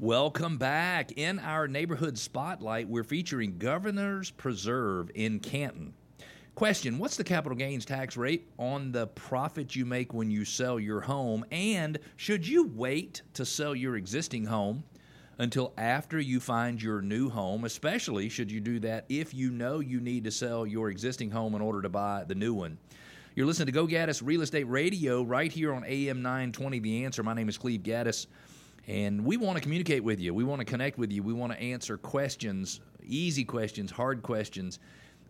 Welcome back. In our neighborhood spotlight, we're featuring Governor's Preserve in Canton. Question What's the capital gains tax rate on the profit you make when you sell your home? And should you wait to sell your existing home until after you find your new home? Especially should you do that if you know you need to sell your existing home in order to buy the new one? You're listening to Go Gaddis Real Estate Radio right here on AM 920 The Answer. My name is Cleve Gaddis. And we want to communicate with you. We want to connect with you. We want to answer questions, easy questions, hard questions.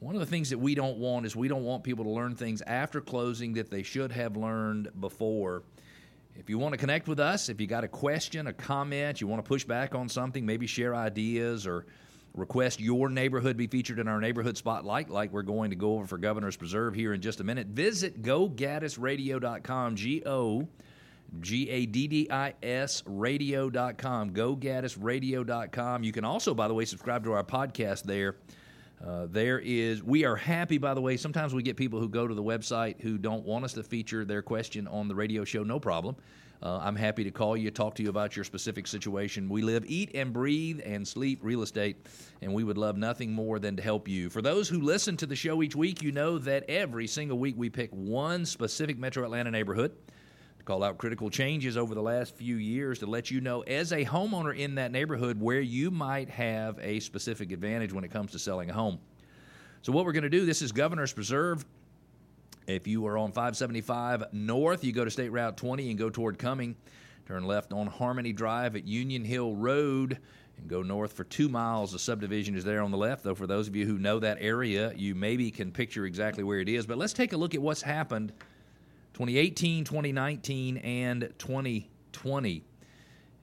One of the things that we don't want is we don't want people to learn things after closing that they should have learned before. If you want to connect with us, if you got a question, a comment, you want to push back on something, maybe share ideas or request your neighborhood be featured in our neighborhood spotlight, like we're going to go over for Governor's Preserve here in just a minute, visit gogaddisradio.com, G O G A D D I S radio.com, gogaddisradio.com. You can also, by the way, subscribe to our podcast there. Uh, there is, we are happy, by the way. Sometimes we get people who go to the website who don't want us to feature their question on the radio show. No problem. Uh, I'm happy to call you, talk to you about your specific situation. We live, eat, and breathe and sleep real estate, and we would love nothing more than to help you. For those who listen to the show each week, you know that every single week we pick one specific Metro Atlanta neighborhood call out critical changes over the last few years to let you know as a homeowner in that neighborhood where you might have a specific advantage when it comes to selling a home. So, what we're going to do, this is Governor's Preserve. If you are on 575 North, you go to State Route 20 and go toward Cumming. Turn left on Harmony Drive at Union Hill Road and go north for two miles. The subdivision is there on the left, though, for those of you who know that area, you maybe can picture exactly where it is. But let's take a look at what's happened 2018, 2019, and 2020.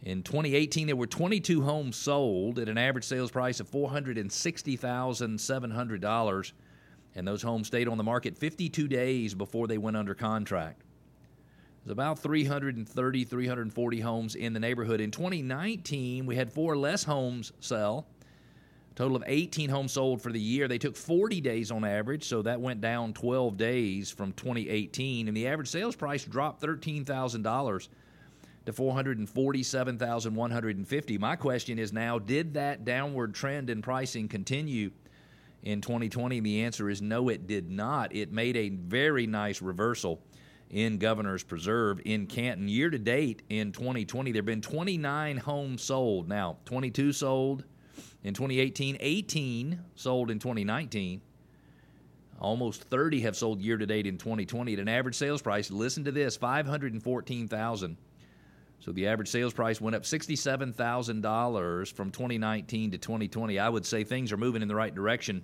In 2018, there were 22 homes sold at an average sales price of $460,700, and those homes stayed on the market 52 days before they went under contract. There's about 330, 340 homes in the neighborhood. In 2019, we had four less homes sell Total of 18 homes sold for the year. They took 40 days on average, so that went down 12 days from 2018. And the average sales price dropped $13,000 to 447,150. My question is now, did that downward trend in pricing continue in 2020? The answer is no, it did not. It made a very nice reversal in Governor's Preserve in Canton. Year to date in 2020, there have been 29 homes sold. Now, 22 sold in 2018, 18 sold in 2019. Almost 30 have sold year to date in 2020 at an average sales price. Listen to this, 514,000. So the average sales price went up $67,000 from 2019 to 2020. I would say things are moving in the right direction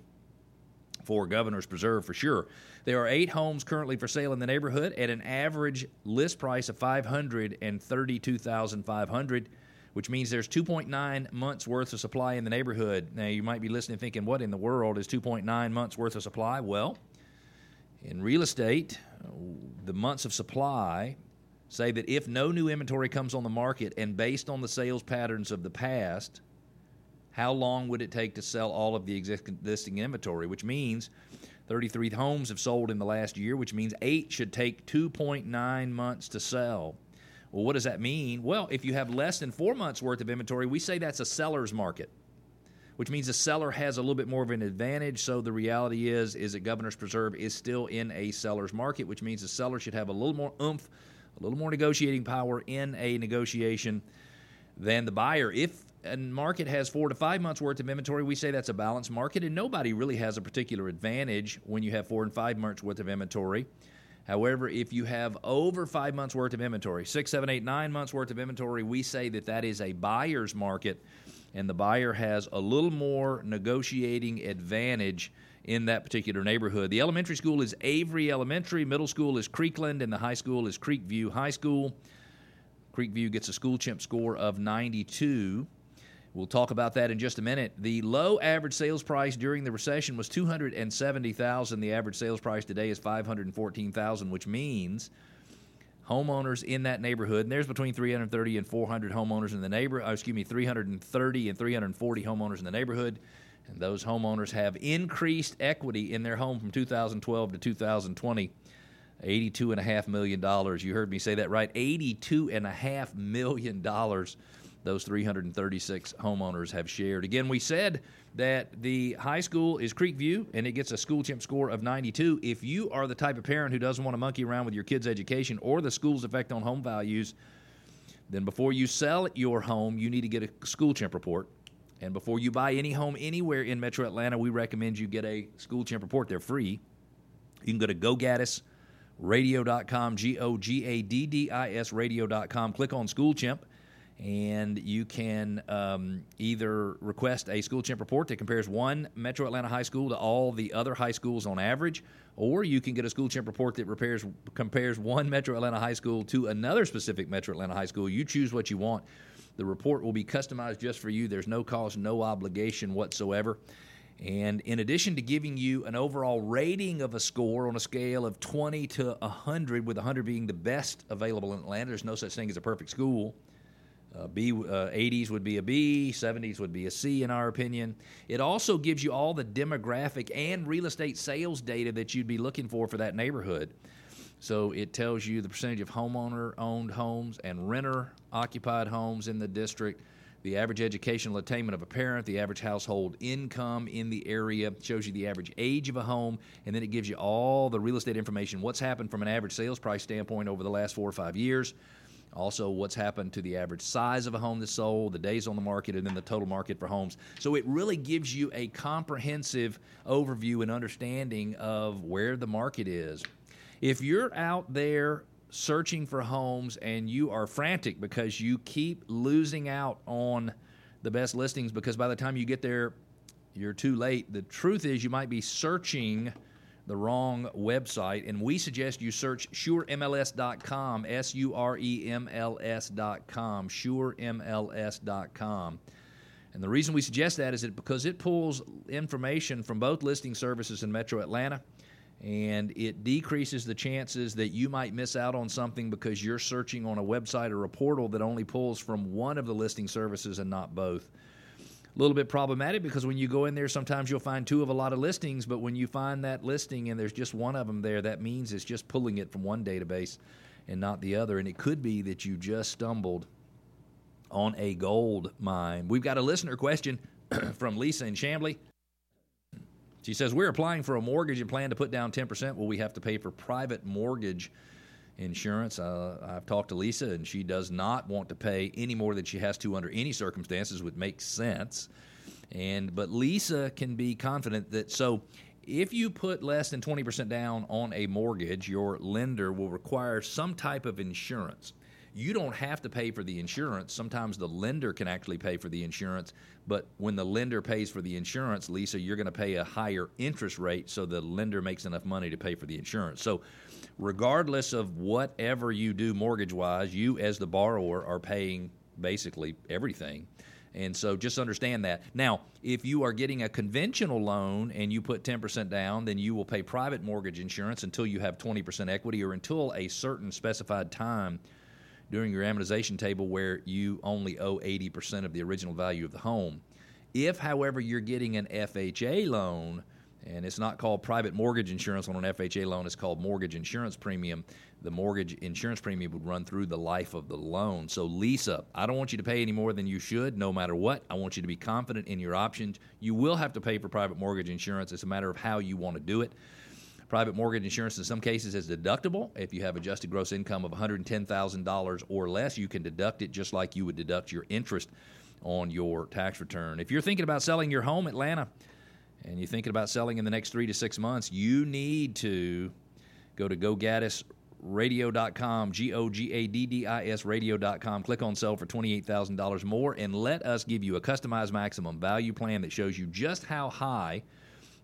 for Governor's Preserve for sure. There are eight homes currently for sale in the neighborhood at an average list price of 532,500 which means there's 2.9 months worth of supply in the neighborhood. Now, you might be listening thinking, what in the world is 2.9 months worth of supply? Well, in real estate, the months of supply say that if no new inventory comes on the market and based on the sales patterns of the past, how long would it take to sell all of the existing inventory? Which means 33 homes have sold in the last year, which means eight should take 2.9 months to sell. Well, what does that mean? Well, if you have less than four months worth of inventory, we say that's a seller's market, which means the seller has a little bit more of an advantage. So the reality is, is that Governor's Preserve is still in a seller's market, which means the seller should have a little more oomph, a little more negotiating power in a negotiation than the buyer. If a market has four to five months worth of inventory, we say that's a balanced market, and nobody really has a particular advantage when you have four and five months worth of inventory. However, if you have over five months worth of inventory, six, seven, eight, nine months worth of inventory, we say that that is a buyer's market, and the buyer has a little more negotiating advantage in that particular neighborhood. The elementary school is Avery Elementary, middle school is Creekland, and the high school is Creekview High School. Creekview gets a school chimp score of 92. We'll talk about that in just a minute. The low average sales price during the recession was 270,000. The average sales price today is 514,000, which means homeowners in that neighborhood, and there's between 330 and 400 homeowners in the neighborhood, uh, excuse me, 330 and 340 homeowners in the neighborhood. And those homeowners have increased equity in their home from 2012 to 2020. $82.5 million. You heard me say that right. $82.5 million those 336 homeowners have shared. Again, we said that the high school is Creekview and it gets a school chimp score of 92. If you are the type of parent who doesn't want to monkey around with your kids' education or the school's effect on home values, then before you sell your home, you need to get a school chimp report. And before you buy any home anywhere in Metro Atlanta, we recommend you get a school chimp report. They're free. You can go to gogaddisradio.com, G O G A D D I S radio.com, click on School Chimp, and you can um, either request a school chimp report that compares one Metro Atlanta high school to all the other high schools on average, or you can get a school chimp report that repairs, compares one Metro Atlanta high school to another specific Metro Atlanta high school. You choose what you want. The report will be customized just for you. There's no cost, no obligation whatsoever. And in addition to giving you an overall rating of a score on a scale of 20 to 100, with 100 being the best available in Atlanta, there's no such thing as a perfect school. Uh, B, uh, 80s would be a B, 70s would be a C, in our opinion. It also gives you all the demographic and real estate sales data that you'd be looking for for that neighborhood. So it tells you the percentage of homeowner owned homes and renter occupied homes in the district, the average educational attainment of a parent, the average household income in the area, shows you the average age of a home, and then it gives you all the real estate information what's happened from an average sales price standpoint over the last four or five years also, what's happened to the average size of a home that's sold, the days on the market, and then the total market for homes. So it really gives you a comprehensive overview and understanding of where the market is. If you're out there searching for homes and you are frantic because you keep losing out on the best listings because by the time you get there, you're too late. The truth is, you might be searching the wrong website, and we suggest you search suremls.com, S U R E M L S.com, suremls.com. And the reason we suggest that is that because it pulls information from both listing services in Metro Atlanta and it decreases the chances that you might miss out on something because you're searching on a website or a portal that only pulls from one of the listing services and not both little bit problematic because when you go in there, sometimes you'll find two of a lot of listings, but when you find that listing and there's just one of them there, that means it's just pulling it from one database and not the other. And it could be that you just stumbled on a gold mine. We've got a listener question from Lisa in Chamblee. She says, We're applying for a mortgage and plan to put down 10%. Will we have to pay for private mortgage insurance. Uh, I've talked to Lisa, and she does not want to pay any more than she has to under any circumstances, would make sense. And but Lisa can be confident that so if you put less than 20% down on a mortgage, your lender will require some type of insurance. You don't have to pay for the insurance. Sometimes the lender can actually pay for the insurance, but when the lender pays for the insurance, Lisa, you're going to pay a higher interest rate so the lender makes enough money to pay for the insurance. So regardless of whatever you do mortgage wise, you as the borrower are paying basically everything. And so just understand that. Now, if you are getting a conventional loan and you put 10% down, then you will pay private mortgage insurance until you have 20% equity or until a certain specified time during your amortization table where you only owe 80% of the original value of the home. If, however, you're getting an FHA loan, and it's not called private mortgage insurance on an FHA loan, it's called mortgage insurance premium. The mortgage insurance premium would run through the life of the loan. So, Lisa, I don't want you to pay any more than you should, no matter what. I want you to be confident in your options. You will have to pay for private mortgage insurance. It's a matter of how you want to do it. Private mortgage insurance in some cases is deductible. If you have adjusted gross income of $110,000 or less, you can deduct it just like you would deduct your interest on your tax return. If you're thinking about selling your home, Atlanta, and you're thinking about selling in the next three to six months, you need to go to gogaddisradio.com, G O G A D D I S radio.com. Click on sell for $28,000 more and let us give you a customized maximum value plan that shows you just how high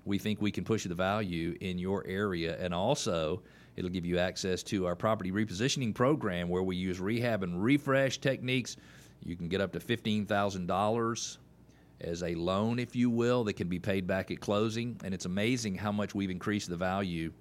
we think we can push the value in your area. And also, it'll give you access to our property repositioning program where we use rehab and refresh techniques. You can get up to $15,000 as a loan, if you will, that can be paid back at closing. And it's amazing how much we've increased the value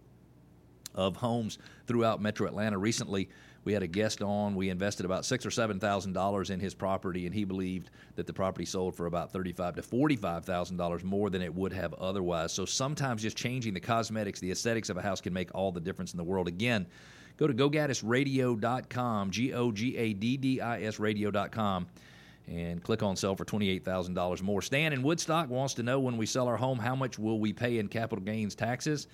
of homes throughout Metro Atlanta. Recently, we had a guest on. We invested about six or seven thousand dollars in his property, and he believed that the property sold for about thirty-five to forty-five thousand dollars more than it would have otherwise. So sometimes just changing the cosmetics, the aesthetics of a house can make all the difference in the world. Again, go to gogaddisradio.com, G O G A D D I S radio.com and click on sell for $28,000 more. Stan in Woodstock wants to know when we sell our home, how much will we pay in capital gains taxes?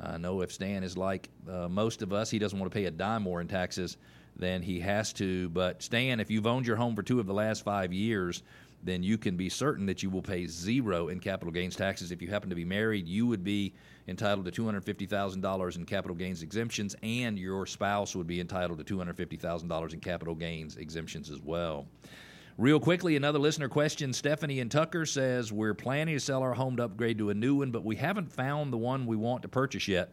I know if Stan is like uh, most of us, he doesn't want to pay a dime more in taxes than he has to. But Stan, if you've owned your home for two of the last five years, then you can be certain that you will pay zero in capital gains taxes. If you happen to be married, you would be entitled to $250,000 in capital gains exemptions, and your spouse would be entitled to $250,000 in capital gains exemptions as well. Real quickly, another listener question. Stephanie and Tucker says, We're planning to sell our home to upgrade to a new one, but we haven't found the one we want to purchase yet.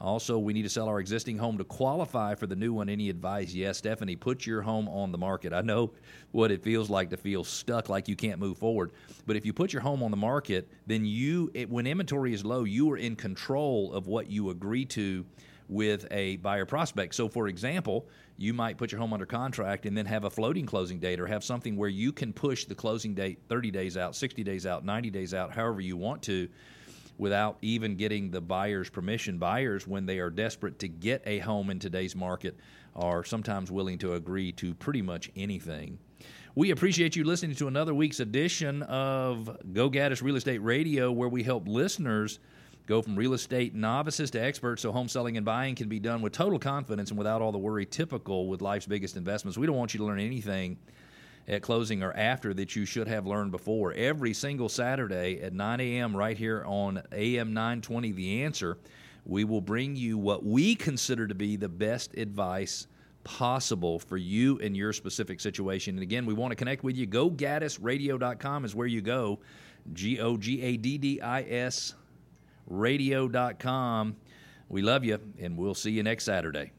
Also, we need to sell our existing home to qualify for the new one. Any advice? Yes, Stephanie, put your home on the market. I know what it feels like to feel stuck, like you can't move forward. But if you put your home on the market, then you, it, when inventory is low, you are in control of what you agree to with a buyer prospect. So, for example, you might put your home under contract and then have a floating closing date or have something where you can push the closing date 30 days out, 60 days out, 90 days out, however you want to without even getting the buyer's permission. Buyers, when they are desperate to get a home in today's market, are sometimes willing to agree to pretty much anything. We appreciate you listening to another week's edition of Go Gaddis Real Estate Radio, where we help listeners Go from real estate novices to experts so home selling and buying can be done with total confidence and without all the worry typical with life's biggest investments. We don't want you to learn anything at closing or after that you should have learned before. Every single Saturday at 9 a.m., right here on AM 920, The Answer, we will bring you what we consider to be the best advice possible for you and your specific situation. And again, we want to connect with you. GoGaddisRadio.com is where you go. G O G A D D I S radio.com. We love you, and we'll see you next Saturday.